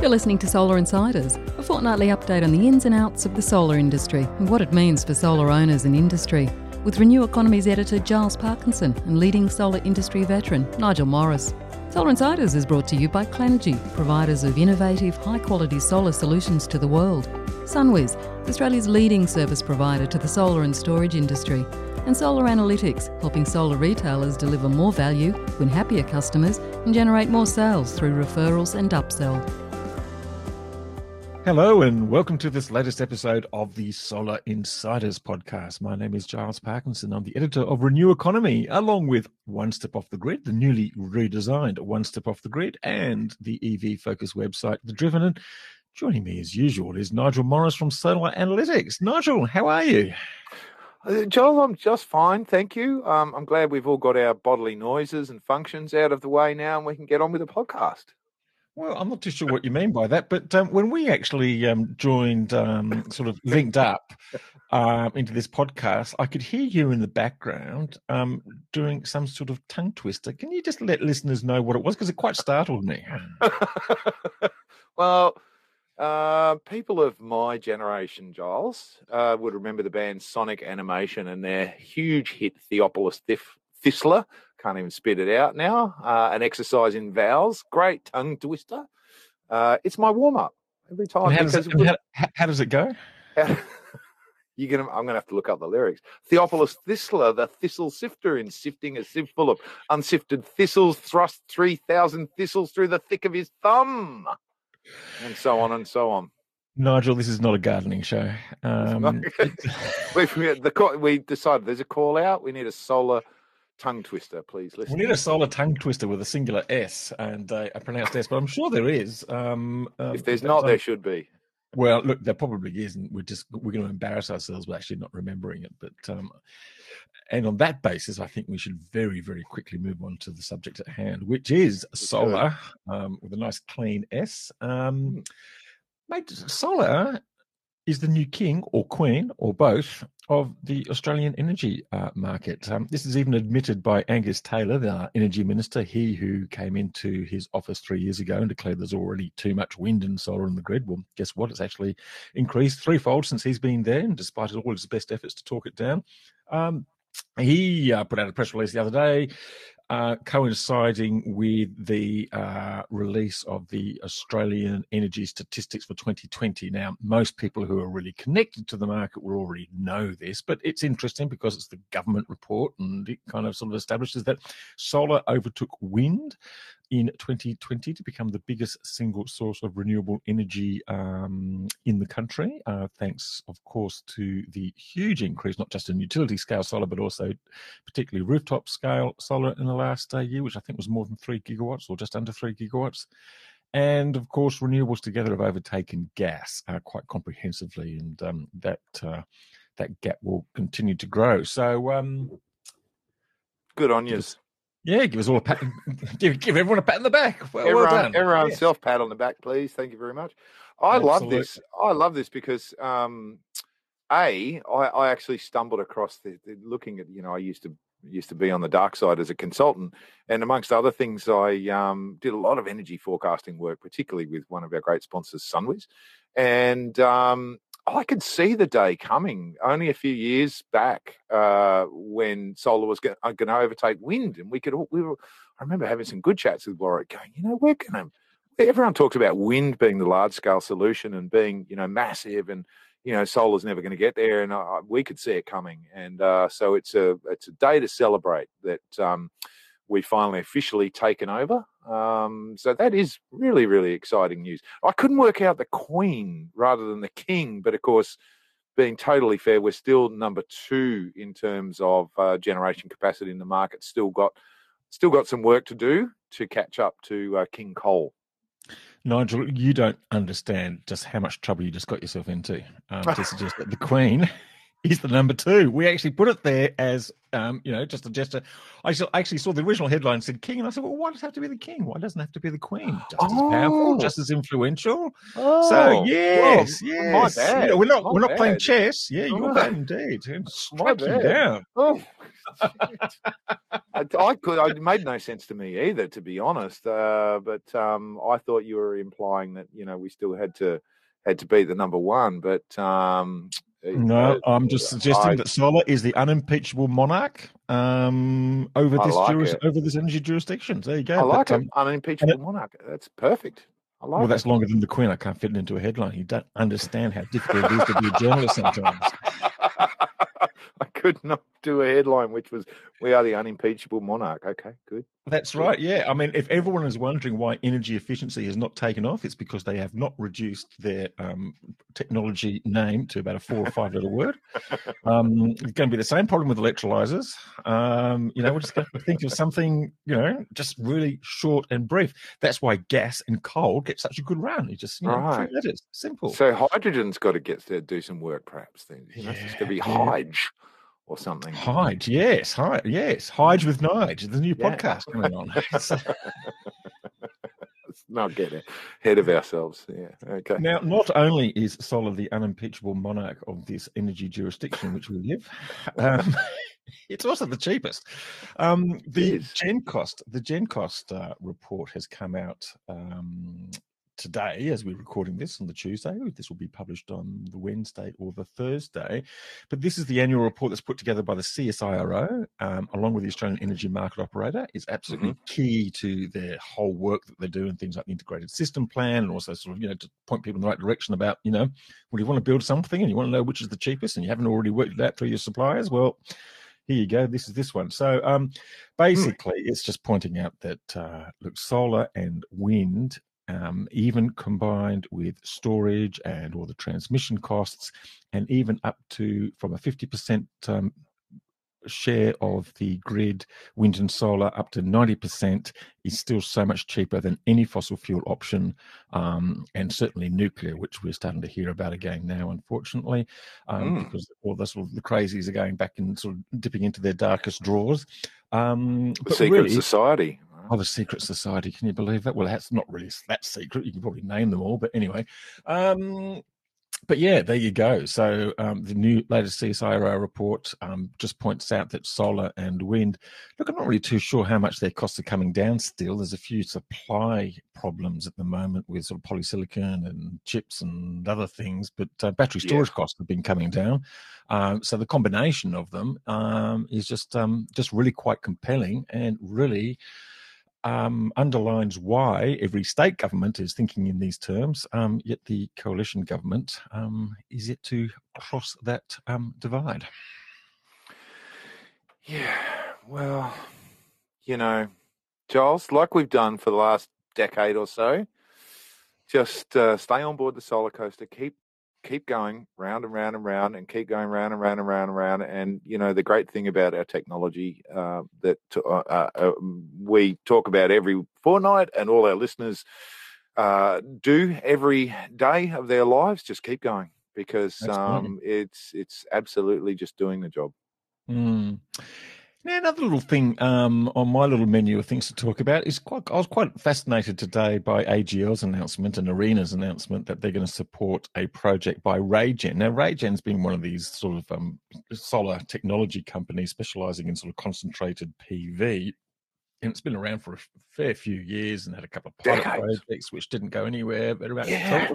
You're listening to Solar Insiders, a fortnightly update on the ins and outs of the solar industry and what it means for solar owners and industry. With Renew Economy's editor Giles Parkinson and leading solar industry veteran Nigel Morris. Solar Insiders is brought to you by Clenergy, providers of innovative, high quality solar solutions to the world. Sunwiz, Australia's leading service provider to the solar and storage industry. And Solar Analytics, helping solar retailers deliver more value, win happier customers, and generate more sales through referrals and upsell. Hello, and welcome to this latest episode of the Solar Insiders podcast. My name is Giles Parkinson. I'm the editor of Renew Economy, along with One Step Off the Grid, the newly redesigned One Step Off the Grid, and the EV Focus website, The Driven. And joining me as usual is Nigel Morris from Solar Analytics. Nigel, how are you? Uh, Giles, I'm just fine, thank you. Um, I'm glad we've all got our bodily noises and functions out of the way now, and we can get on with the podcast. Well, I'm not too sure what you mean by that, but um, when we actually um, joined, um, sort of linked up um, into this podcast, I could hear you in the background um, doing some sort of tongue twister. Can you just let listeners know what it was? Because it quite startled me. well, uh, people of my generation, Giles, uh, would remember the band Sonic Animation and their huge hit Theophilus Thistler can't even spit it out now. Uh, an exercise in vowels, great tongue twister. Uh, it's my warm up every time. How does, it, how, how does, it, go? you're gonna, I'm going to have to look up the lyrics. Theophilus Thistler, the thistle sifter, in sifting a sieve full of unsifted thistles, thrust 3,000 thistles through the thick of his thumb, and so on and so on. Nigel, this is not a gardening show. Um, we, the, we decided there's a call out. We need a solar tongue twister, please. Listen. We need a solid tongue twister with a singular S and uh, a pronounced S, but I'm sure there is. Um, um, if there's not, there should be. Well, look, there probably isn't. We're just we're going to embarrass ourselves by actually not remembering it. But um, and on that basis, I think we should very very quickly move on to the subject at hand, which is solar um, with a nice clean S. Um, hmm. mate, solar is the new king or queen or both of the Australian energy uh, market. Um, this is even admitted by Angus Taylor, the energy minister, he who came into his office three years ago and declared there's already too much wind and solar in the grid. Well, guess what? It's actually increased threefold since he's been there, and despite all his best efforts to talk it down. Um, he uh, put out a press release the other day uh, coinciding with the uh, release of the Australian energy statistics for 2020. Now, most people who are really connected to the market will already know this, but it's interesting because it's the government report and it kind of sort of establishes that solar overtook wind in 2020 to become the biggest single source of renewable energy um, in the country, uh, thanks, of course, to the huge increase, not just in utility scale solar, but also particularly rooftop scale solar in the last uh, year, which I think was more than three gigawatts or just under three gigawatts. And of course, renewables together have overtaken gas uh, quite comprehensively, and um, that uh, that gap will continue to grow. So, um, good on you. Yeah, give us all a pat. give, give everyone a pat on the back. Well, everyone, well done. Everyone, yeah. self pat on the back, please. Thank you very much. I Absolutely. love this. I love this because, um, a, I, I actually stumbled across the, the, looking at. You know, I used to used to be on the dark side as a consultant, and amongst other things, I um, did a lot of energy forecasting work, particularly with one of our great sponsors, Sunwiz, and um, I could see the day coming only a few years back uh, when solar was going to overtake wind, and we could we were. I remember having some good chats with Warwick, going, you know, we're going to. Everyone talks about wind being the large scale solution and being, you know, massive, and you know, solar's never going to get there, and uh, we could see it coming, and uh, so it's a it's a day to celebrate that. Um, we finally officially taken over. Um, so that is really, really exciting news. I couldn't work out the Queen rather than the King, but of course, being totally fair, we're still number two in terms of uh, generation capacity in the market. Still got, still got some work to do to catch up to uh, King Coal. Nigel, you don't understand just how much trouble you just got yourself into um, to suggest that the Queen He's the number two. We actually put it there as, um, you know, just a gesture. I actually saw the original headline said king, and I said, well, why does it have to be the king? Why doesn't it have to be the queen? Just oh. as powerful, oh. just as influential. Oh. So yes, well, yes. You know, we're not my we're not bad. playing chess. Yeah, you're bad indeed. Strike you down. Oh. I could. It made no sense to me either, to be honest. Uh, but um, I thought you were implying that you know we still had to had to be the number one. But um, no, uh, I'm just suggesting I, that solar is the unimpeachable monarch um, over this like juris, over this energy jurisdiction. There you go. I like but, it. Um, unimpeachable it, monarch. That's perfect. I like well, that's longer than the Queen. I can't fit it into a headline. You don't understand how difficult it is to be a journalist sometimes. I could not do a headline which was "We are the unimpeachable monarch." Okay, good. That's right. Yeah, I mean, if everyone is wondering why energy efficiency has not taken off, it's because they have not reduced their um, technology name to about a four or five letter word. Um, it's going to be the same problem with electrolyzers. Um, you know, we're just going to think of something, you know, just really short and brief. That's why gas and coal get such a good run. You just, you know, right. letters, simple. So hydrogen's got to get there, do some work, perhaps. Then you know, yeah, it's going to be yeah. Or something. Hide, yes, hide, yes, Hide with Nige, the new yeah. podcast coming on. Let's not get ahead of ourselves. Yeah, okay. Now, not only is solar the unimpeachable monarch of this energy jurisdiction in which we live, um, it's also the cheapest. Um, the cost. the GenCost uh, report has come out um, today as we're recording this on the Tuesday. This will be published on the Wednesday or the Thursday. But this is the annual report that's put together by the CSIRO, um, along with the Australian Energy Market Operator. It's absolutely mm-hmm. key to their whole work that they do and things like the integrated system plan, and also sort of, you know, to point people in the right direction about, you know, well, you want to build something and you want to know which is the cheapest and you haven't already worked it out through your suppliers, well, here you go. This is this one. So um, hmm. basically, mm. it's just pointing out that uh, look, solar and wind um, even combined with storage and all the transmission costs, and even up to from a 50% um, share of the grid, wind and solar, up to 90%, is still so much cheaper than any fossil fuel option, um, and certainly nuclear, which we're starting to hear about again now, unfortunately, um, mm. because all the sort of the crazies are going back and sort of dipping into their darkest drawers. Um, the secret really, society. Oh, the secret society. Can you believe that? Well, that's not really that secret. You can probably name them all, but anyway. Um, but yeah, there you go. So um, the new latest CSIRO report um, just points out that solar and wind. Look, I'm not really too sure how much their costs are coming down. Still, there's a few supply problems at the moment with sort of polysilicon and chips and other things. But uh, battery storage yeah. costs have been coming down. Um, so the combination of them um, is just um, just really quite compelling and really um, underlines why every state government is thinking in these terms, um, yet the coalition government um, is yet to cross that um, divide. Yeah, well, you know, Giles, like we've done for the last decade or so, just uh, stay on board the solar coaster, keep keep going round and round and round and keep going round and round and round and round. And, you know, the great thing about our technology uh, that uh, uh, uh, we talk about every fortnight and all our listeners uh, do every day of their lives, just keep going because um, it's, it's absolutely just doing the job. Mm. Now, another little thing um, on my little menu of things to talk about is quite. I was quite fascinated today by AGL's announcement and ARENA's announcement that they're going to support a project by RayGen. Now, RayGen's been one of these sort of um, solar technology companies specialising in sort of concentrated PV, and it's been around for a fair few years and had a couple of pilot Decades. projects which didn't go anywhere. But about yeah.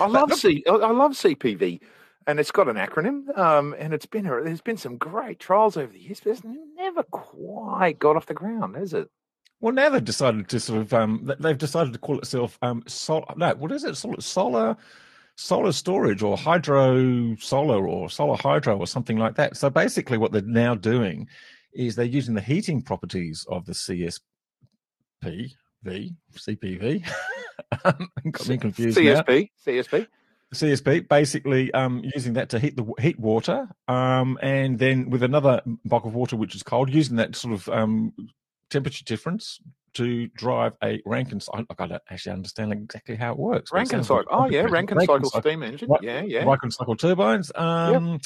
I love C. I love CPV and it's got an acronym, um, and it's been there's been some great trials over the years, but it's never quite got off the ground, has it? Well, now they've decided to sort of um, they've decided to call itself um, sol- no, what is it? Solar, solar solar storage or hydro solar or solar hydro or something like that. So basically, what they're now doing is they're using the heating properties of the CSP V CPV. got me confused. CSP, now. CSP. CSP, basically um, using that to heat the heat water, um, and then with another bulk of water which is cold, using that sort of um, temperature difference to drive a Rankine cycle. I don't actually understand exactly how it works. Rankine cycle. Oh yeah, Rankine, Rankine cycle, cycle steam engine. yeah, yeah. Rankine cycle turbines. Um, yep.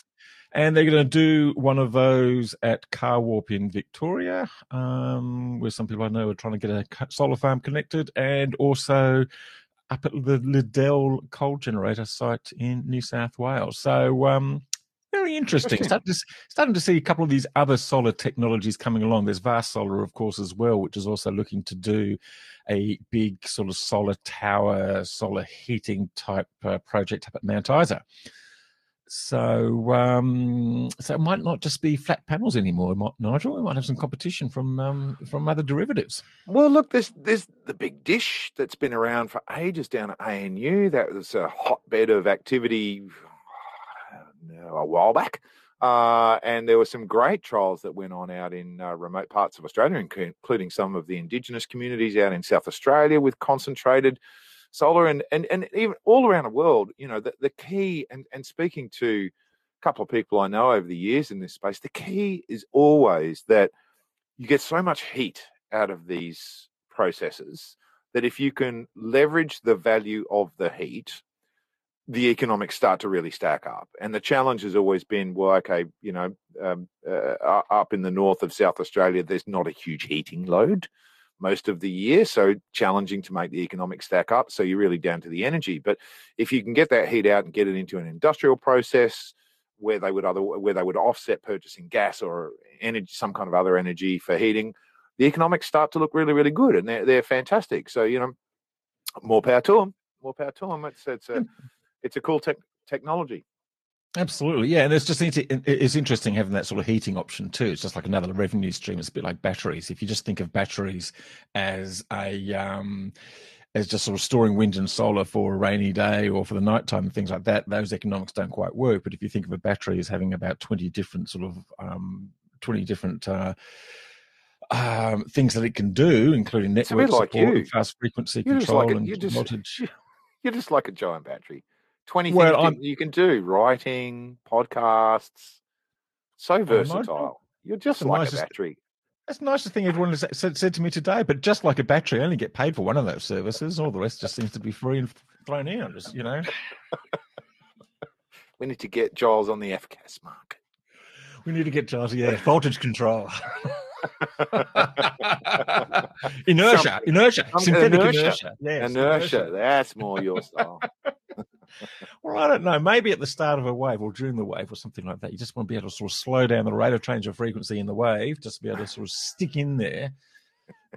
And they're going to do one of those at Carwarp in Victoria, um, where some people I know are trying to get a solar farm connected, and also up at the Liddell coal generator site in New South Wales. So, um, Very interesting. Starting to, starting to see a couple of these other solar technologies coming along. There's Vast Solar, of course, as well, which is also looking to do a big sort of solar tower, solar heating type uh, project up at Mount Isa. So, um, so it might not just be flat panels anymore, Nigel. We might have some competition from um, from other derivatives. Well, look, there's there's the big dish that's been around for ages down at ANU. That was a hotbed of activity a while back. Uh, and there were some great trials that went on out in uh, remote parts of Australia, including some of the Indigenous communities out in South Australia with concentrated solar and, and, and even all around the world. You know, the, the key, and, and speaking to a couple of people I know over the years in this space, the key is always that you get so much heat out of these processes that if you can leverage the value of the heat the economics start to really stack up. And the challenge has always been, well, okay, you know, um, uh, up in the north of South Australia, there's not a huge heating load most of the year, so challenging to make the economics stack up. So you're really down to the energy. But if you can get that heat out and get it into an industrial process where they would other where they would offset purchasing gas or energy, some kind of other energy for heating, the economics start to look really, really good, and they're they're fantastic. So you know, more power to them. More power to them. It's it's a hmm. it's a cool tech technology. Absolutely, yeah, and it's just it's interesting having that sort of heating option too. It's just like another revenue stream. It's a bit like batteries. If you just think of batteries as a um, as just sort of storing wind and solar for a rainy day or for the nighttime and things like that, those economics don't quite work. But if you think of a battery as having about twenty different sort of um, twenty different uh, um, things that it can do, including network support, like fast frequency you're control, like a, and just, voltage. You're just like a giant battery. 20 well, things you can do writing, podcasts. So versatile. You're just like nicest, a battery. That's the nicest thing everyone has said, said, to me today. But just like a battery, I only get paid for one of those services. All the rest just seems to be free and thrown in. Just, you know. we need to get Giles on the FCAS market. We need to get Giles, yeah, voltage control. inertia, inertia, synthetic inertia. Inertia. Yes, inertia. inertia. That's more your style. well, I don't know. Maybe at the start of a wave or during the wave or something like that, you just want to be able to sort of slow down the rate of change of frequency in the wave, just to be able to sort of stick in there.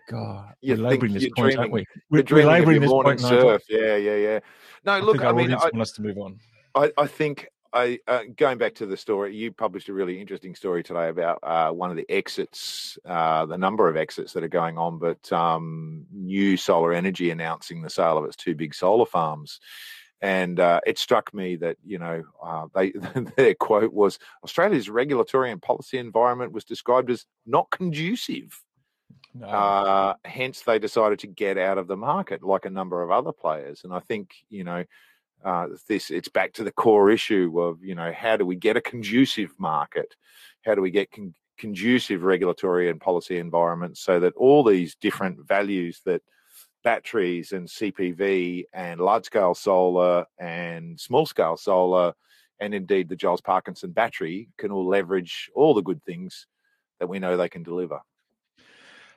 God, you we're labouring this point, aren't we? We're, we're labouring this point. Surf. Yeah, yeah, yeah. No, look, I, I mean, I want us to move on. I, I think I uh, going back to the story, you published a really interesting story today about uh, one of the exits, uh, the number of exits that are going on, but um, New Solar Energy announcing the sale of its two big solar farms. And uh, it struck me that you know uh, they their quote was Australia's regulatory and policy environment was described as not conducive. No. Uh, hence, they decided to get out of the market, like a number of other players. And I think you know uh, this it's back to the core issue of you know how do we get a conducive market how do we get con- conducive regulatory and policy environments so that all these different values that batteries and cpv and large scale solar and small scale solar and indeed the giles parkinson battery can all leverage all the good things that we know they can deliver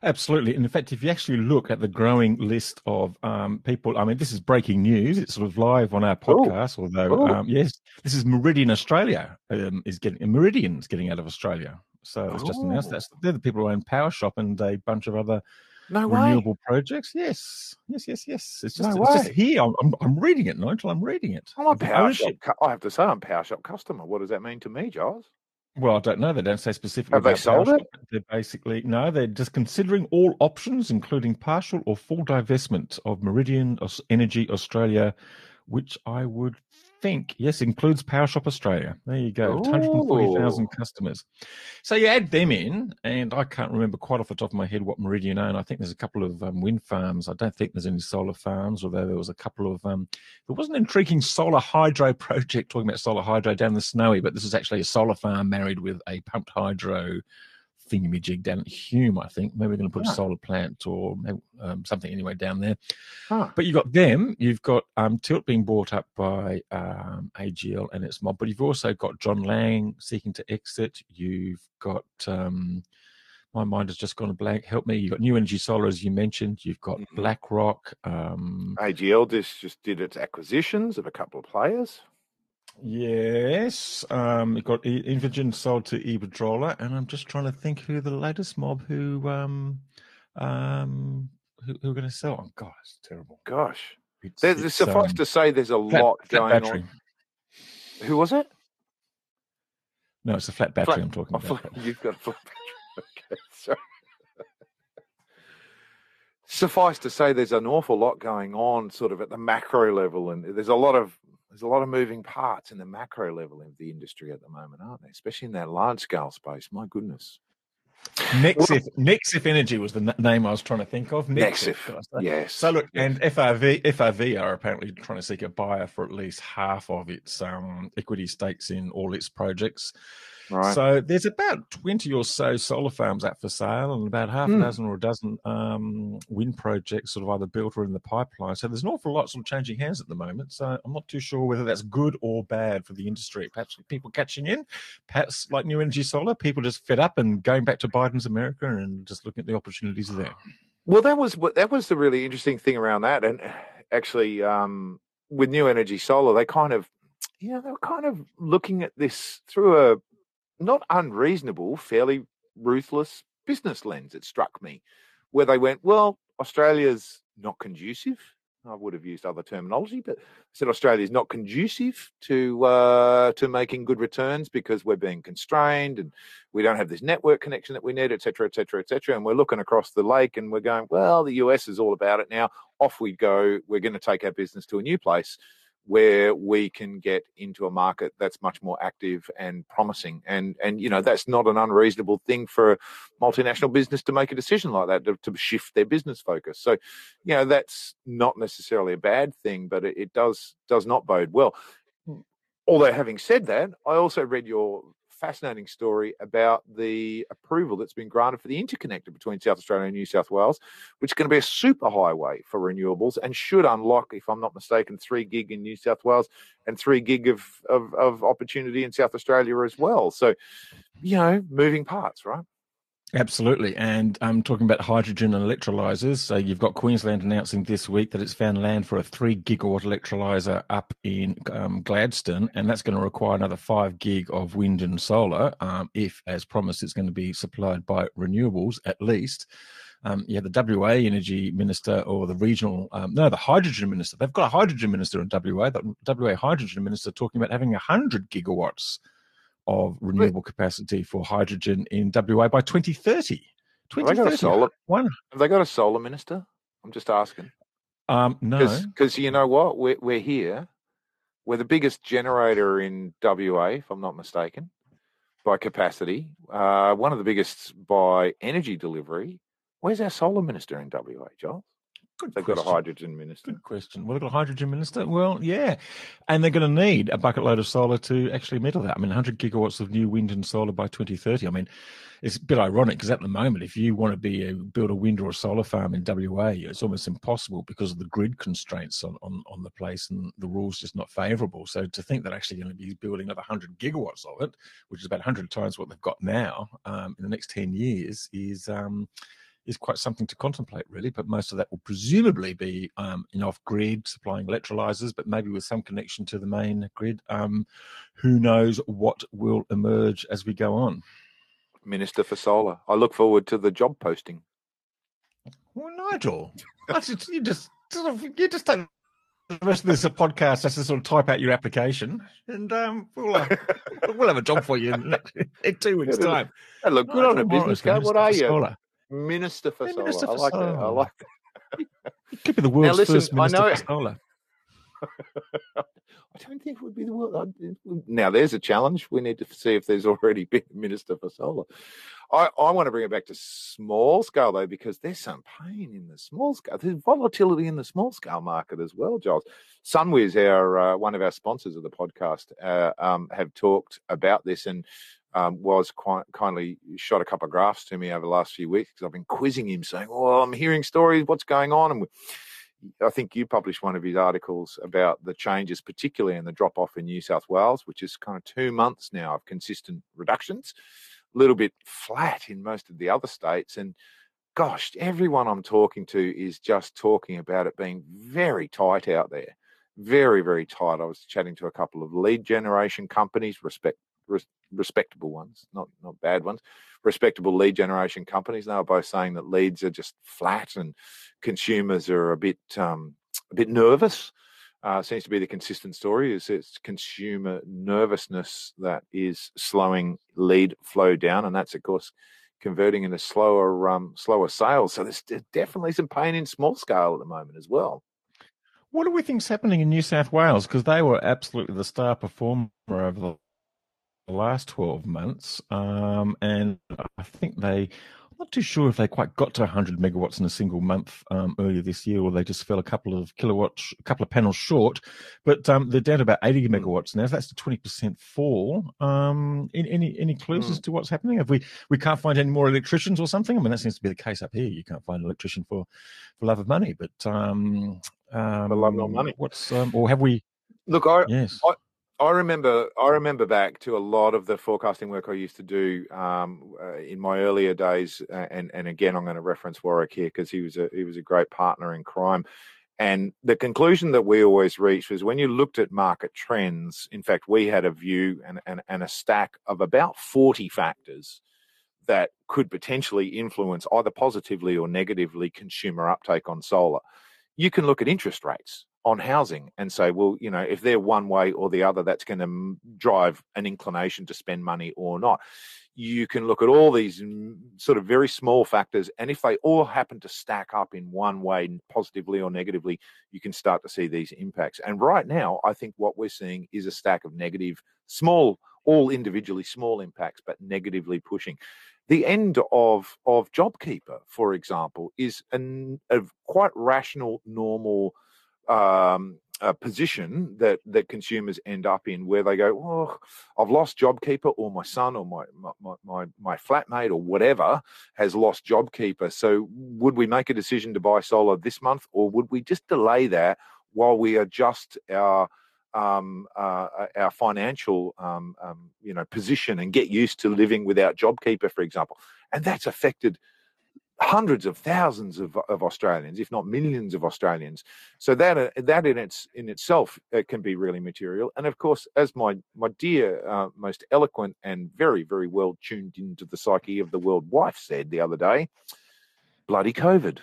Absolutely. And in fact, if you actually look at the growing list of um, people, I mean, this is breaking news. It's sort of live on our podcast, Ooh. although, um, yes, this is Meridian Australia um, is getting, Meridian's getting out of Australia. So it's just announced that they're the people who own PowerShop and a bunch of other no way. renewable projects. Yes, yes, yes, yes. It's just, no it's just here. I'm, I'm, I'm, reading it, Nigel. I'm reading it. I'm a PowerShop. I have to say, I'm a PowerShop customer. What does that mean to me, Giles? Well, I don't know. They don't say specifically. Have they sold it? They're basically no. They're just considering all options, including partial or full divestment of Meridian Energy Australia, which I would think, yes, includes PowerShop Australia. There you go, 140,000 customers. So you add them in, and I can't remember quite off the top of my head what Meridian own. I think there's a couple of um, wind farms. I don't think there's any solar farms, although there was a couple of. Um, there was an intriguing solar hydro project talking about solar hydro down the Snowy, but this is actually a solar farm married with a pumped hydro thingamajig down at Hume, I think. Maybe we're going to put a solar plant or um, something anyway down there. Huh. But you've got them. You've got um, Tilt being bought up by um, AGL and its mob. But you've also got John Laing seeking to exit. You've got um, my mind has just gone blank. Help me. You've got New Energy Solar, as you mentioned. You've got mm-hmm. BlackRock. Um, AGL just, just did its acquisitions of a couple of players. Yes, um, it got Infigen sold to Iberdrola, and I'm just trying to think who the latest mob who um um who, who are going to sell. Oh gosh, it's terrible. Gosh, it's, it's, suffice um, to say, there's a flat, lot flat going battery. on. Who was it? No, it's a flat battery flat, I'm talking about. Flat, you've got a flat battery. Okay, sorry. Suffice to say, there's an awful lot going on, sort of at the macro level, and there's a lot of there's a lot of moving parts in the macro level of the industry at the moment, aren't there? Especially in that large scale space. My goodness. Nexif, Nexif Energy was the name I was trying to think of. Nexif, yes. So look, yes. and FRV, FRV are apparently trying to seek a buyer for at least half of its um, equity stakes in all its projects. Right. So there's about 20 or so solar farms out for sale and about half mm. a hmm. dozen or a dozen um, wind projects sort of either built or in the pipeline. So there's an awful lot sort of changing hands at the moment. So I'm not too sure whether that's good or bad for the industry. Perhaps people catching in, perhaps like new energy solar, people just fed up and going back to Biden's America and just looking at the opportunities there. Well, that was that was the really interesting thing around that. And actually, um, with new energy solar, they kind of you know, they were kind of looking at this through a not unreasonable, fairly ruthless business lens, it struck me, where they went, well, Australia's not conducive. I would have used other terminology, but I said Australia is not conducive to uh, to making good returns because we're being constrained and we don't have this network connection that we need, et cetera, et cetera, et cetera. And we're looking across the lake and we're going, well, the US is all about it now. Off we go. We're going to take our business to a new place where we can get into a market that's much more active and promising. And and you know that's not an unreasonable thing for a multinational business to make a decision like that to, to shift their business focus. So, you know that's not necessarily a bad thing, but it, it does does not bode well. Although having said that, I also read your fascinating story about the approval that's been granted for the interconnector between South Australia and New South Wales, which is going to be a super highway for renewables and should unlock, if I'm not mistaken, three gig in New South Wales and three gig of, of, of opportunity in South Australia as well. So, you know, moving parts, right? Absolutely. And I'm um, talking about hydrogen and electrolyzers. So you've got Queensland announcing this week that it's found land for a three gigawatt electrolyzer up in um, Gladstone, and that's going to require another five gig of wind and solar. Um, if, as promised, it's going to be supplied by renewables at least. Um, have the WA energy minister or the regional, um, no, the hydrogen minister. They've got a hydrogen minister in WA. The WA hydrogen minister talking about having 100 gigawatts of renewable capacity for hydrogen in WA by 2030. 2030. Have they got a solar, One. Have they got a solar minister? I'm just asking. Um, no. Because you know what? We're, we're here. We're the biggest generator in WA, if I'm not mistaken, by capacity. Uh, one of the biggest by energy delivery. Where's our solar minister in WA, Giles? Good They've question. got a hydrogen minister. Good question. Well, they've got a hydrogen minister. Well, yeah. And they're going to need a bucket load of solar to actually meet that. I mean, 100 gigawatts of new wind and solar by 2030. I mean, it's a bit ironic because at the moment, if you want to be a, build a wind or a solar farm in WA, it's almost impossible because of the grid constraints on, on, on the place and the rules just not favourable. So to think that actually going to be building another 100 gigawatts of it, which is about 100 times what they've got now um, in the next 10 years, is. Um, is quite something to contemplate, really. But most of that will presumably be um, in off grid, supplying electrolyzers, but maybe with some connection to the main grid. Um, who knows what will emerge as we go on? Minister for Solar. I look forward to the job posting. Well, Nigel, just, you just you just take the rest of this a podcast just to sort of type out your application, and um, we'll, uh, we'll have a job for you in, in two weeks' time. Hey, look good on a business card. What are you? Solar. Minister for Solar. Minister for I like solar. that. I like that. Could be the world's listen, first minister I know, for solar. I don't think it would be the world. Now, there's a challenge. We need to see if there's already been a minister for solar. I, I want to bring it back to small scale, though, because there's some pain in the small scale. There's volatility in the small scale market as well, Giles. Sunwiz, our uh, one of our sponsors of the podcast, uh, um, have talked about this, and um, was quite kindly shot a couple of graphs to me over the last few weeks because I've been quizzing him, saying, "Well, I'm hearing stories. What's going on?" And I think you published one of his articles about the changes, particularly in the drop off in New South Wales, which is kind of two months now of consistent reductions. A little bit flat in most of the other states, and gosh, everyone I'm talking to is just talking about it being very tight out there very, very tight. I was chatting to a couple of lead generation companies, respect, res, respectable ones, not not bad ones, respectable lead generation companies. They were both saying that leads are just flat and consumers are a bit um, a bit nervous. Uh, seems to be the consistent story. Is it's consumer nervousness that is slowing lead flow down, and that's of course converting into slower um, slower sales. So there's definitely some pain in small scale at the moment as well. What do we think's happening in New South Wales? Because they were absolutely the star performer over the last 12 months. Um, and I think they, I'm not too sure if they quite got to 100 megawatts in a single month um, earlier this year, or they just fell a couple of kilowatts, a couple of panels short. But um, they're down to about 80 hmm. megawatts now. So that's a 20% fall. Um, any any clues mm. as to what's happening? Have we we can't find any more electricians or something? I mean, that seems to be the case up here. You can't find an electrician for for love of money, but um, um, for love of money. What's um, or have we? Look, I, yes. I, I remember, I remember back to a lot of the forecasting work I used to do um, uh, in my earlier days, and and again, I'm going to reference Warwick here because he was a he was a great partner in crime. And the conclusion that we always reached was when you looked at market trends. In fact, we had a view and, and, and a stack of about 40 factors that could potentially influence either positively or negatively consumer uptake on solar. You can look at interest rates on housing and say, well, you know, if they're one way or the other, that's going to drive an inclination to spend money or not. You can look at all these sort of very small factors, and if they all happen to stack up in one way, positively or negatively, you can start to see these impacts. And right now, I think what we're seeing is a stack of negative, small, all individually small impacts, but negatively pushing. The end of of JobKeeper, for example, is an, a quite rational, normal um, position that that consumers end up in where they go, oh, I've lost JobKeeper, or my son, or my my my, my flatmate, or whatever has lost JobKeeper. So, would we make a decision to buy solar this month, or would we just delay that while we adjust our um, uh, our financial um, um, you know position and get used to living without JobKeeper, for example? And that's affected hundreds of thousands of, of Australians, if not millions of Australians. So that uh, that in its in itself uh, can be really material. And of course, as my my dear, uh, most eloquent and very very well tuned into the psyche of the world wife said the other day, bloody COVID,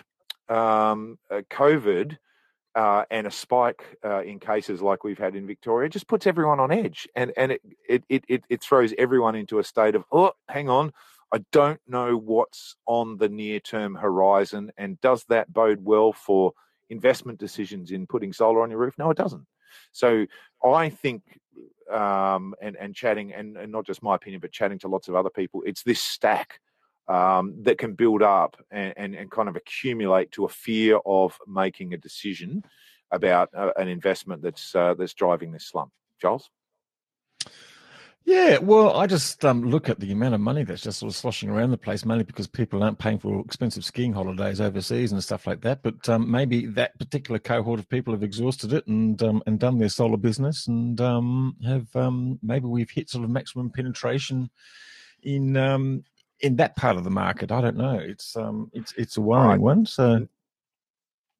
um, uh, COVID. Uh, and a spike uh, in cases like we've had in Victoria just puts everyone on edge, and and it it it, it throws everyone into a state of oh, hang on, I don't know what's on the near term horizon. And does that bode well for investment decisions in putting solar on your roof? No, it doesn't. So I think, um, and, and chatting, and, and not just my opinion, but chatting to lots of other people, it's this stack um, that can build up and, and, and, kind of accumulate to a fear of making a decision about uh, an investment that's uh, that's driving this slump. Giles? Yeah, well, I just um, look at the amount of money that's just sort of sloshing around the place, mainly because people aren't paying for expensive skiing holidays overseas and stuff like that. But um, maybe that particular cohort of people have exhausted it and um, and done their solar business, and um, have um, maybe we've hit sort of maximum penetration in um, in that part of the market. I don't know. It's it's it's a worrying right. one. So.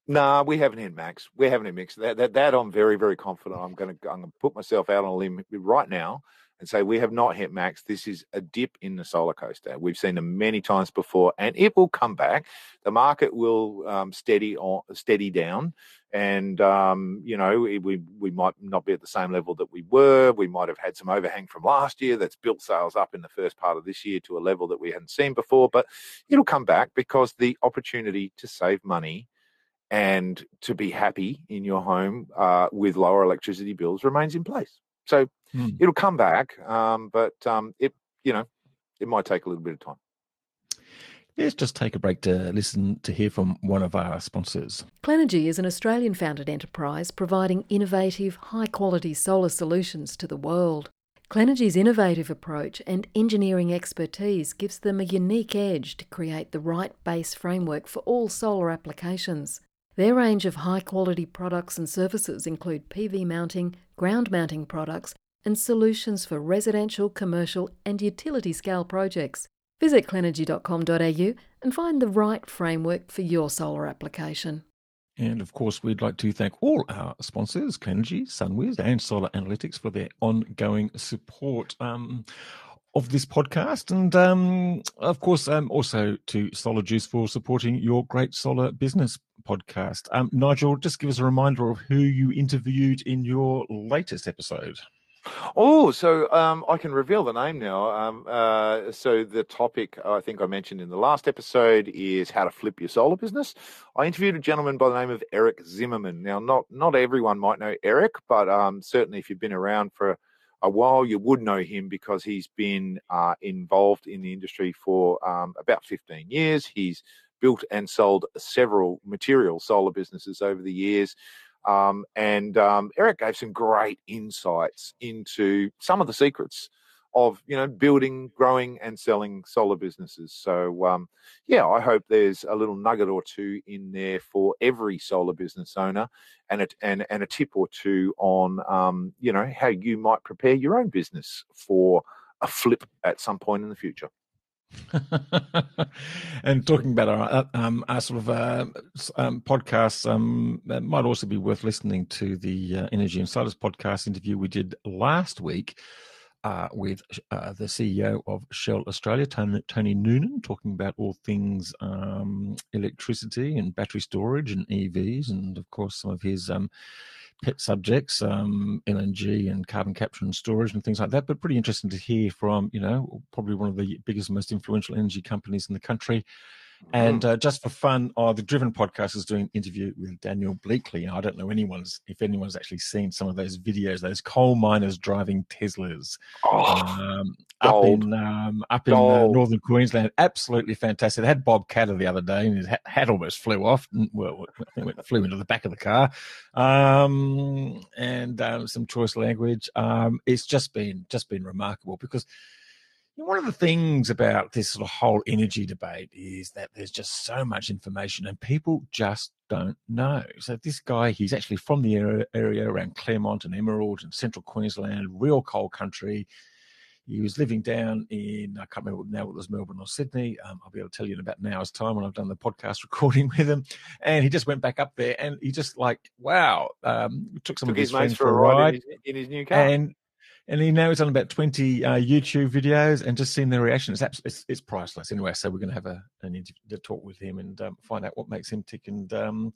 No, nah, we haven't hit max. We haven't hit max. That, that that I'm very very confident. I'm going to I'm going to put myself out on a limb right now and say we have not hit max. This is a dip in the solar coaster. We've seen them many times before, and it will come back. The market will um, steady on, steady down, and um, you know we we might not be at the same level that we were. We might have had some overhang from last year that's built sales up in the first part of this year to a level that we hadn't seen before. But it'll come back because the opportunity to save money and to be happy in your home uh, with lower electricity bills remains in place. So mm. it'll come back, um, but um, it you know it might take a little bit of time. Let's just take a break to listen to hear from one of our sponsors. Clenergy is an Australian founded enterprise providing innovative, high quality solar solutions to the world. Clenergy's innovative approach and engineering expertise gives them a unique edge to create the right base framework for all solar applications. Their range of high quality products and services include PV mounting, ground mounting products, and solutions for residential, commercial, and utility scale projects. Visit clenergy.com.au and find the right framework for your solar application. And of course, we'd like to thank all our sponsors, Clenergy, SunWiz, and Solar Analytics for their ongoing support. Um, of this podcast, and um, of course, um, also to Solar Juice for supporting your great solar business podcast. Um, Nigel, just give us a reminder of who you interviewed in your latest episode. Oh, so um, I can reveal the name now. Um, uh, so the topic I think I mentioned in the last episode is how to flip your solar business. I interviewed a gentleman by the name of Eric Zimmerman. Now, not not everyone might know Eric, but um, certainly if you've been around for a while, you would know him because he's been uh, involved in the industry for um, about 15 years. He's built and sold several material solar businesses over the years. Um, and um, Eric gave some great insights into some of the secrets of you know building, growing, and selling solar businesses. So um, yeah, I hope there's a little nugget or two in there for every solar business owner, and a, and and a tip or two on um, you know how you might prepare your own business for a flip at some point in the future. and talking about our, uh, um, our sort of uh, um, podcasts, um, it might also be worth listening to the uh, Energy Insiders podcast interview we did last week uh, with uh, the CEO of Shell Australia, Tony, Tony Nunan, talking about all things um, electricity and battery storage and EVs, and of course some of his um, pet subjects, um, LNG and carbon capture and storage and things like that. But pretty interesting to hear from, you know, probably one of the biggest, most influential energy companies in the country and mm-hmm. uh, just for fun, uh, the Driven podcast is doing an interview with Daniel Bleakley. I don't know anyone's if anyone's actually seen some of those videos, those coal miners driving Teslas oh, um, up in um, up in uh, northern Queensland. Absolutely fantastic. They had Bob Katter the other day, and his hat almost flew off. Well, it flew into the back of the car. Um, and um, some choice language. Um, it's just been just been remarkable because one of the things about this sort of whole energy debate is that there's just so much information and people just don't know. So this guy, he's actually from the area, area around Clermont and Emerald and central Queensland, real coal country. He was living down in, I can't remember now it was Melbourne or Sydney. Um, I'll be able to tell you in about an hour's time when I've done the podcast recording with him. And he just went back up there and he just like, wow, um, took some took of his, his friends for a ride. In his, in his new car. And and he now he's on about 20 uh, YouTube videos and just seeing the reaction. It's, it's, it's priceless anyway. So we're going to have a, an interview, talk with him and um, find out what makes him tick and um,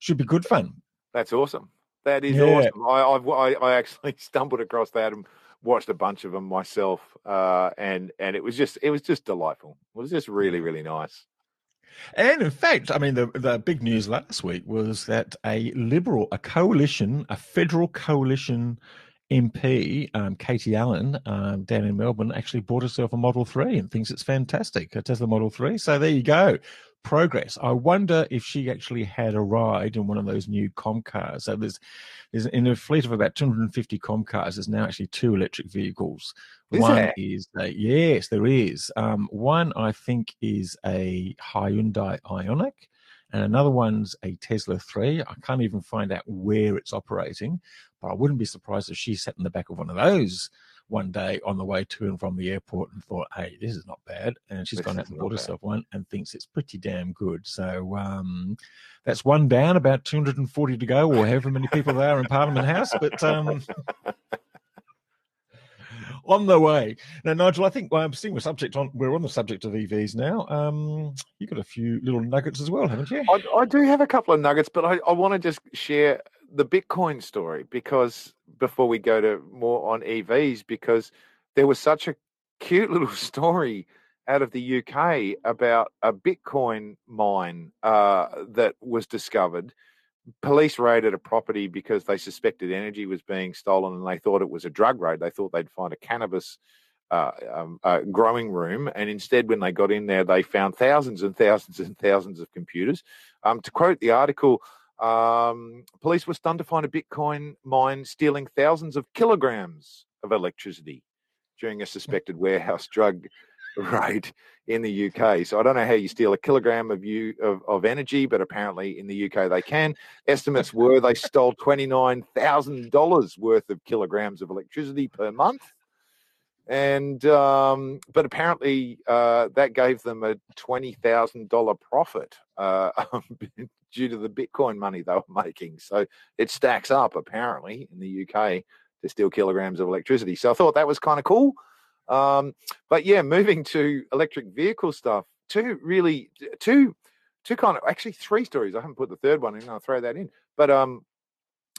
should be good fun. That's awesome. That is yeah. awesome. I, I, I actually stumbled across that and watched a bunch of them myself. Uh, and, and it was just, it was just delightful. It was just really, really nice. And in fact, I mean, the, the big news last week was that a liberal, a coalition, a federal coalition MP, um, Katie Allen, um, down in Melbourne, actually bought herself a Model 3 and thinks it's fantastic, a Tesla Model 3. So there you go. Progress. I wonder if she actually had a ride in one of those new com cars. So there's, there's in a fleet of about 250 com cars, there's now actually two electric vehicles. Is one there? is a, yes, there is. Um, one I think is a Hyundai Ioniq and another one's a Tesla 3. I can't even find out where it's operating, but I wouldn't be surprised if she sat in the back of one of those one day on the way to and from the airport and thought, hey, this is not bad. And she's this gone out and bought herself one and thinks it's pretty damn good. So um, that's one down, about 240 to go, or however many people there are in Parliament House. But um, on the way. Now, Nigel, I think well, I'm seeing we're subject on we're on the subject of EVs now. Um, you got a few little nuggets as well, haven't you? I, I do have a couple of nuggets, but I, I want to just share the Bitcoin story because before we go to more on EVs, because there was such a cute little story out of the UK about a Bitcoin mine uh, that was discovered police raided a property because they suspected energy was being stolen and they thought it was a drug raid. They thought they'd find a cannabis uh, um, uh, growing room, and instead, when they got in there, they found thousands and thousands and thousands of computers. Um, to quote the article, um, police were stunned to find a Bitcoin mine stealing thousands of kilograms of electricity during a suspected warehouse drug right in the UK. So I don't know how you steal a kilogram of you of, of energy, but apparently in the UK they can. Estimates were they stole twenty nine thousand dollars worth of kilograms of electricity per month. And um, but apparently uh, that gave them a twenty thousand dollar profit uh, due to the Bitcoin money they were making. So it stacks up apparently in the UK to steal kilograms of electricity. So I thought that was kind of cool. Um, but yeah, moving to electric vehicle stuff, two really two two kind of actually three stories. I haven't put the third one in. I'll throw that in. But um,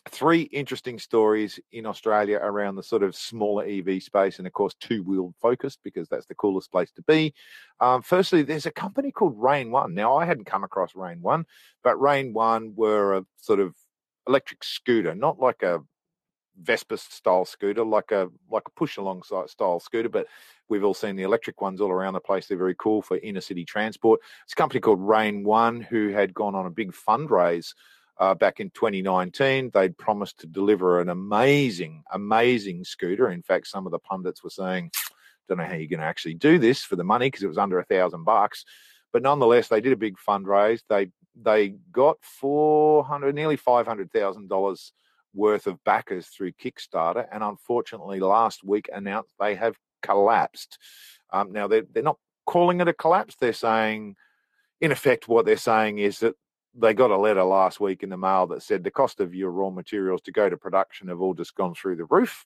three interesting stories in Australia around the sort of smaller EV space, and of course, two wheeled focused because that's the coolest place to be. Um, firstly, there's a company called Rain One. Now, I hadn't come across Rain One, but Rain One were a sort of electric scooter, not like a Vespa style scooter, like a like a push along style scooter, but we've all seen the electric ones all around the place. They're very cool for inner city transport. It's a company called Rain One who had gone on a big fundraise uh, back in 2019. They'd promised to deliver an amazing, amazing scooter. In fact, some of the pundits were saying, "Don't know how you're going to actually do this for the money because it was under a thousand bucks." But nonetheless, they did a big fundraise. They they got four hundred, nearly five hundred thousand dollars worth of backers through Kickstarter, and unfortunately, last week announced they have collapsed. Um, now they're they're not calling it a collapse. They're saying, in effect, what they're saying is that they got a letter last week in the mail that said the cost of your raw materials to go to production have all just gone through the roof.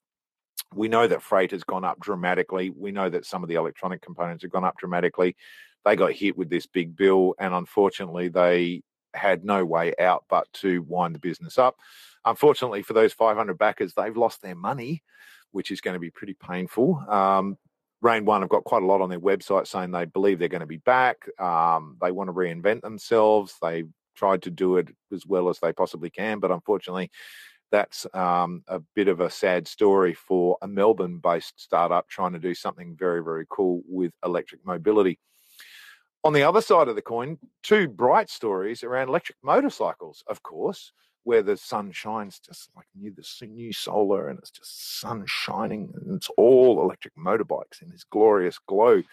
We know that freight has gone up dramatically. We know that some of the electronic components have gone up dramatically. They got hit with this big bill, and unfortunately, they had no way out but to wind the business up. Unfortunately, for those 500 backers, they've lost their money, which is going to be pretty painful. Um, Rain One have got quite a lot on their website saying they believe they're going to be back. Um, they want to reinvent themselves. They tried to do it as well as they possibly can, but unfortunately, that's um, a bit of a sad story for a Melbourne based startup trying to do something very, very cool with electric mobility. On the other side of the coin, two bright stories around electric motorcycles, of course, where the sun shines just like near the new solar and it's just sun shining and it's all electric motorbikes in this glorious glow.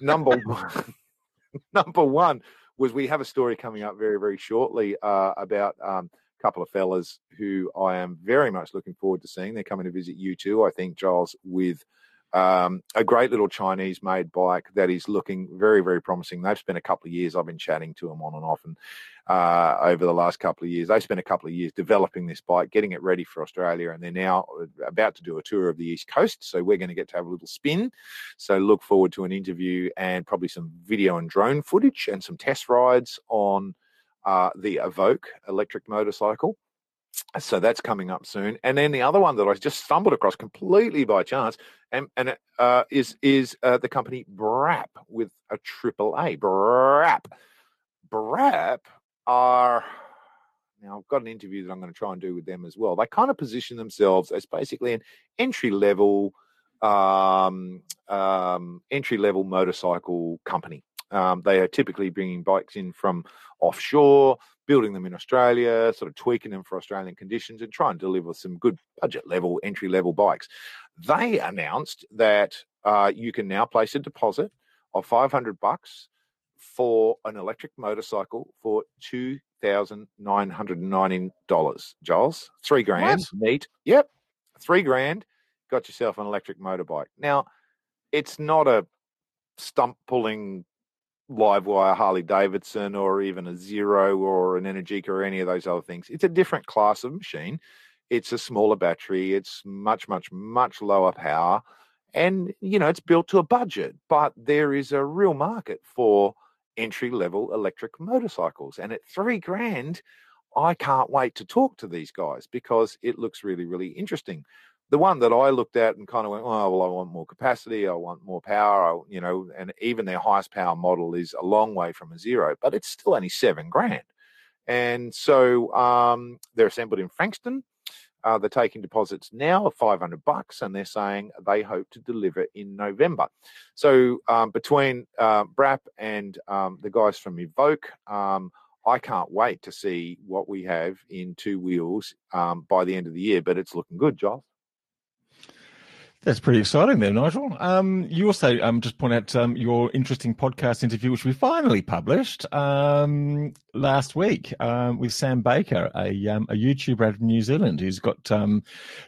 number one, number one was we have a story coming up very, very shortly uh, about um, a couple of fellas who I am very much looking forward to seeing. They're coming to visit you too, I think, Giles, with um, a great little Chinese made bike that is looking very, very promising. They've spent a couple of years, I've been chatting to them on and off, and uh, over the last couple of years. They spent a couple of years developing this bike, getting it ready for Australia, and they're now uh, about to do a tour of the East Coast. So we're going to get to have a little spin. So look forward to an interview and probably some video and drone footage and some test rides on uh, the Evoke electric motorcycle. So that's coming up soon. And then the other one that I just stumbled across completely by chance, and, and uh, is is uh, the company Braaap with a triple A. Braaap. Braaap are now I've got an interview that I'm going to try and do with them as well. They kind of position themselves as basically an entry level um, um, entry level motorcycle company. Um, they are typically bringing bikes in from offshore, building them in Australia, sort of tweaking them for Australian conditions, and trying to deliver some good budget level, entry level bikes. They announced that uh, you can now place a deposit of 500 bucks for an electric motorcycle for two thousand nine hundred and nineteen dollars. Giles, three grand, what? neat. Yep, three grand. Got yourself an electric motorbike. Now, it's not a stump pulling LiveWire Harley Davidson or even a Zero or an Energica or any of those other things. It's a different class of machine. It's a smaller battery. It's much, much, much lower power. And, you know, it's built to a budget, but there is a real market for entry level electric motorcycles. And at three grand, I can't wait to talk to these guys because it looks really, really interesting. The one that I looked at and kind of went, oh, well, I want more capacity, I want more power, I, you know, and even their highest power model is a long way from a zero, but it's still only seven grand. And so um, they're assembled in Frankston. Uh, they're taking deposits now of 500 bucks, and they're saying they hope to deliver in November. So um, between uh, Braaap and um, the guys from Evoke, um, I can't wait to see what we have in two wheels um, by the end of the year. But it's looking good, Giles. That's pretty exciting there, Nigel. Um, you also um, just point out um, your interesting podcast interview, which we finally published um, last week um, with Sam Baker, a, um, a YouTuber out of New Zealand who's got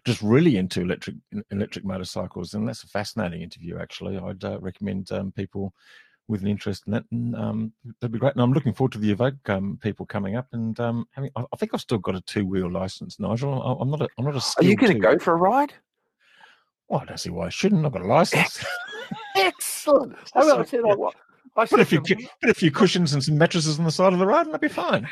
just really into electric electric motorcycles, and that's a fascinating interview. Actually, I'd uh, recommend people with an interest in that, and um, that'd be great. And I'm looking forward to the Evoke um, people coming up and um, having. I, I think I've still got a two wheel license, Nigel. I, am not a. I'm not a. Are you going to go for a ride? Well, I don't see why I shouldn't. I've got a license. Excellent. I, I said, I, I put a few put a few cushions and some mattresses on the side of the road, and I'll be fine.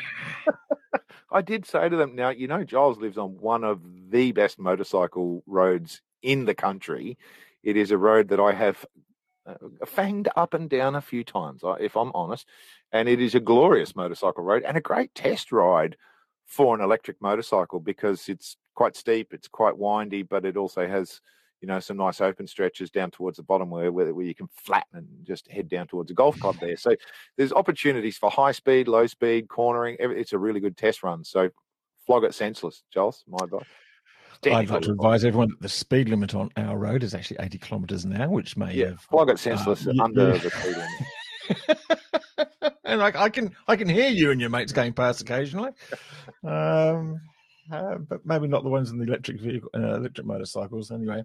I did say to them, now you know Giles lives on one of the best motorcycle roads in the country. It is a road that I have uh, fanged up and down a few times, if I'm honest, and it is a glorious motorcycle road and a great test ride for an electric motorcycle because it's quite steep, it's quite windy, but it also has you know, some nice open stretches down towards the bottom where, where, where you can flatten and just head down towards a golf club there. So there's opportunities for high speed, low speed, cornering. It's a really good test run. So flog it senseless, Giles, my advice. I'd like to advise everyone that the speed limit on our road is actually 80 kilometres an hour, which may yeah, have flog it senseless uh, under yeah. the speed limit. and I, I, can I can hear you and your mates going past occasionally. Um, uh, but maybe not the ones in the electric vehicle, uh, electric motorcycles. Anyway,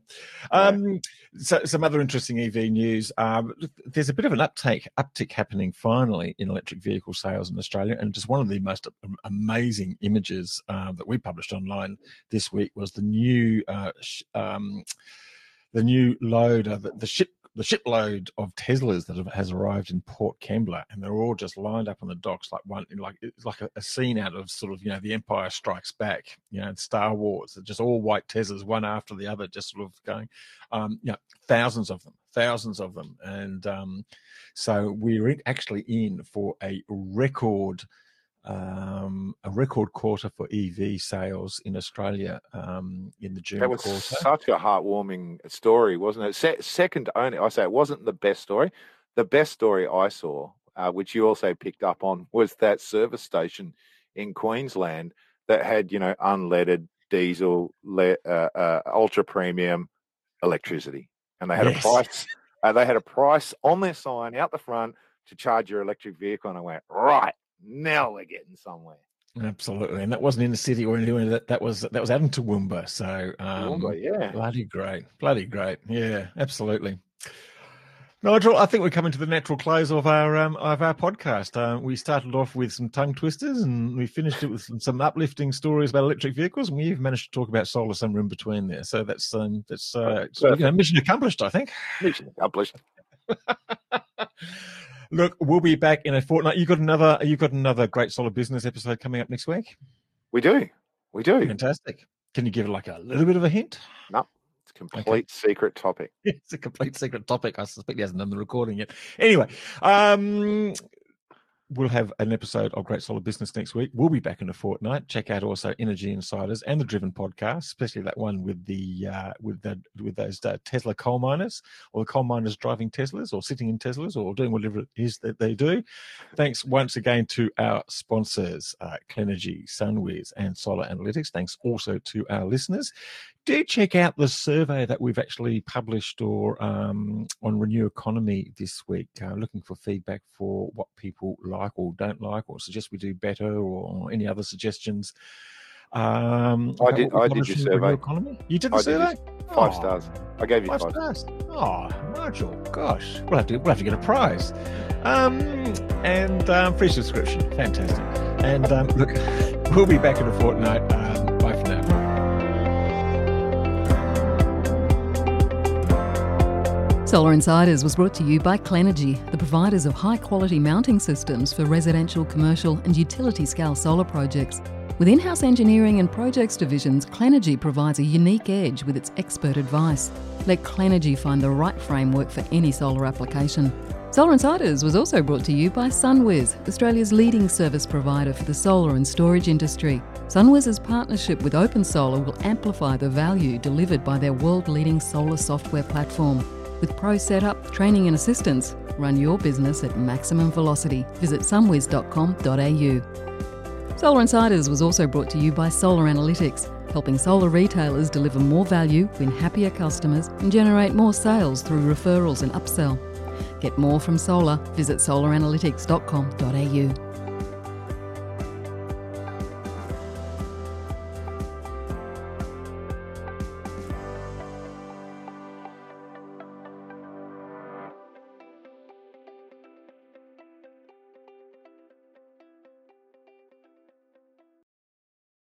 um, so some other interesting EV news. Um, there's a bit of an uptake uptick happening finally in electric vehicle sales in Australia, and just one of the most amazing images uh, that we published online this week was the new uh, sh- um, the new load, of the ship the shipload of Teslas that have, has arrived in Port Kembla, and they're all just lined up on the docks like one, like it's like a, a, scene out of sort of you know the Empire Strikes Back, you know, Star Wars. Just all white Teslas, one after the other, just sort of going, um, you know, thousands of them, thousands of them, and um, so we're actually in for a record um, a record quarter for EV sales in Australia um, in the June quarter. that was quarter. Such a heartwarming story, wasn't it? Se- second only, I say it wasn't the best story. The best story I saw, uh, which you also picked up on, was that service station in Queensland that had you know unleaded diesel, le- uh, uh, ultra premium electricity, and they had yes. a price. Uh, they had a price on their sign out the front to charge your electric vehicle, and I went right now we're getting somewhere. Absolutely, and that wasn't in the city or anywhere. That that was that was out in Toowoomba. So, um, Toowoomba, yeah, bloody great, bloody great. Yeah, absolutely. Nigel, I think we're coming to the natural close of our um, of our podcast. Uh, we started off with some tongue twisters, and we finished it with some, some, uplifting stories about electric vehicles, and we've managed to talk about solar somewhere in between there. So that's um, that's uh, you know, mission accomplished, I think. Mission accomplished. Look, we'll be back in a fortnight. You got another. You got another great solid business episode coming up next week. We do. We do. Fantastic. Can you give like a little bit of a hint? No, it's a complete okay. secret topic. It's a complete secret topic. I suspect he hasn't done the recording yet. Anyway, um, we'll have an episode of Great Solid Business next week. We'll be back in a fortnight. Check out also Energy Insiders and the Driven podcast, especially that one with the uh, with the with those uh, Tesla coal miners or the coal miners driving Teslas or sitting in Teslas or doing whatever it is that they do. Thanks once again to our sponsors, uh, Clenergy, SunWiz, and Solar Analytics. Thanks also to our listeners do check out the survey that we've actually published or um, on Renew Economy this week. Uh, looking for feedback for what people like or don't like, or suggest we do better, or any other suggestions. Um, I did. I did your survey. Economy. You did the I survey. Did five oh, stars. I gave you five, five stars. Oh, Nigel, gosh, we'll have to we'll have to get a prize. Um, and um, free subscription, fantastic. And um, look, we'll be back in a fortnight. Um, Solar Insiders was brought to you by Clenergy, the providers of high quality mounting systems for residential, commercial, and utility scale solar projects. With in house engineering and projects divisions, Clenergy provides a unique edge with its expert advice. Let Clenergy find the right framework for any solar application. Solar Insiders was also brought to you by SunWiz, Australia's leading service provider for the solar and storage industry. SunWiz's partnership with OpenSolar will amplify the value delivered by their world leading solar software platform. With pro setup, training, and assistance, run your business at maximum velocity. Visit sunwiz.com.au. Solar Insiders was also brought to you by Solar Analytics, helping solar retailers deliver more value, win happier customers, and generate more sales through referrals and upsell. Get more from solar, visit solaranalytics.com.au.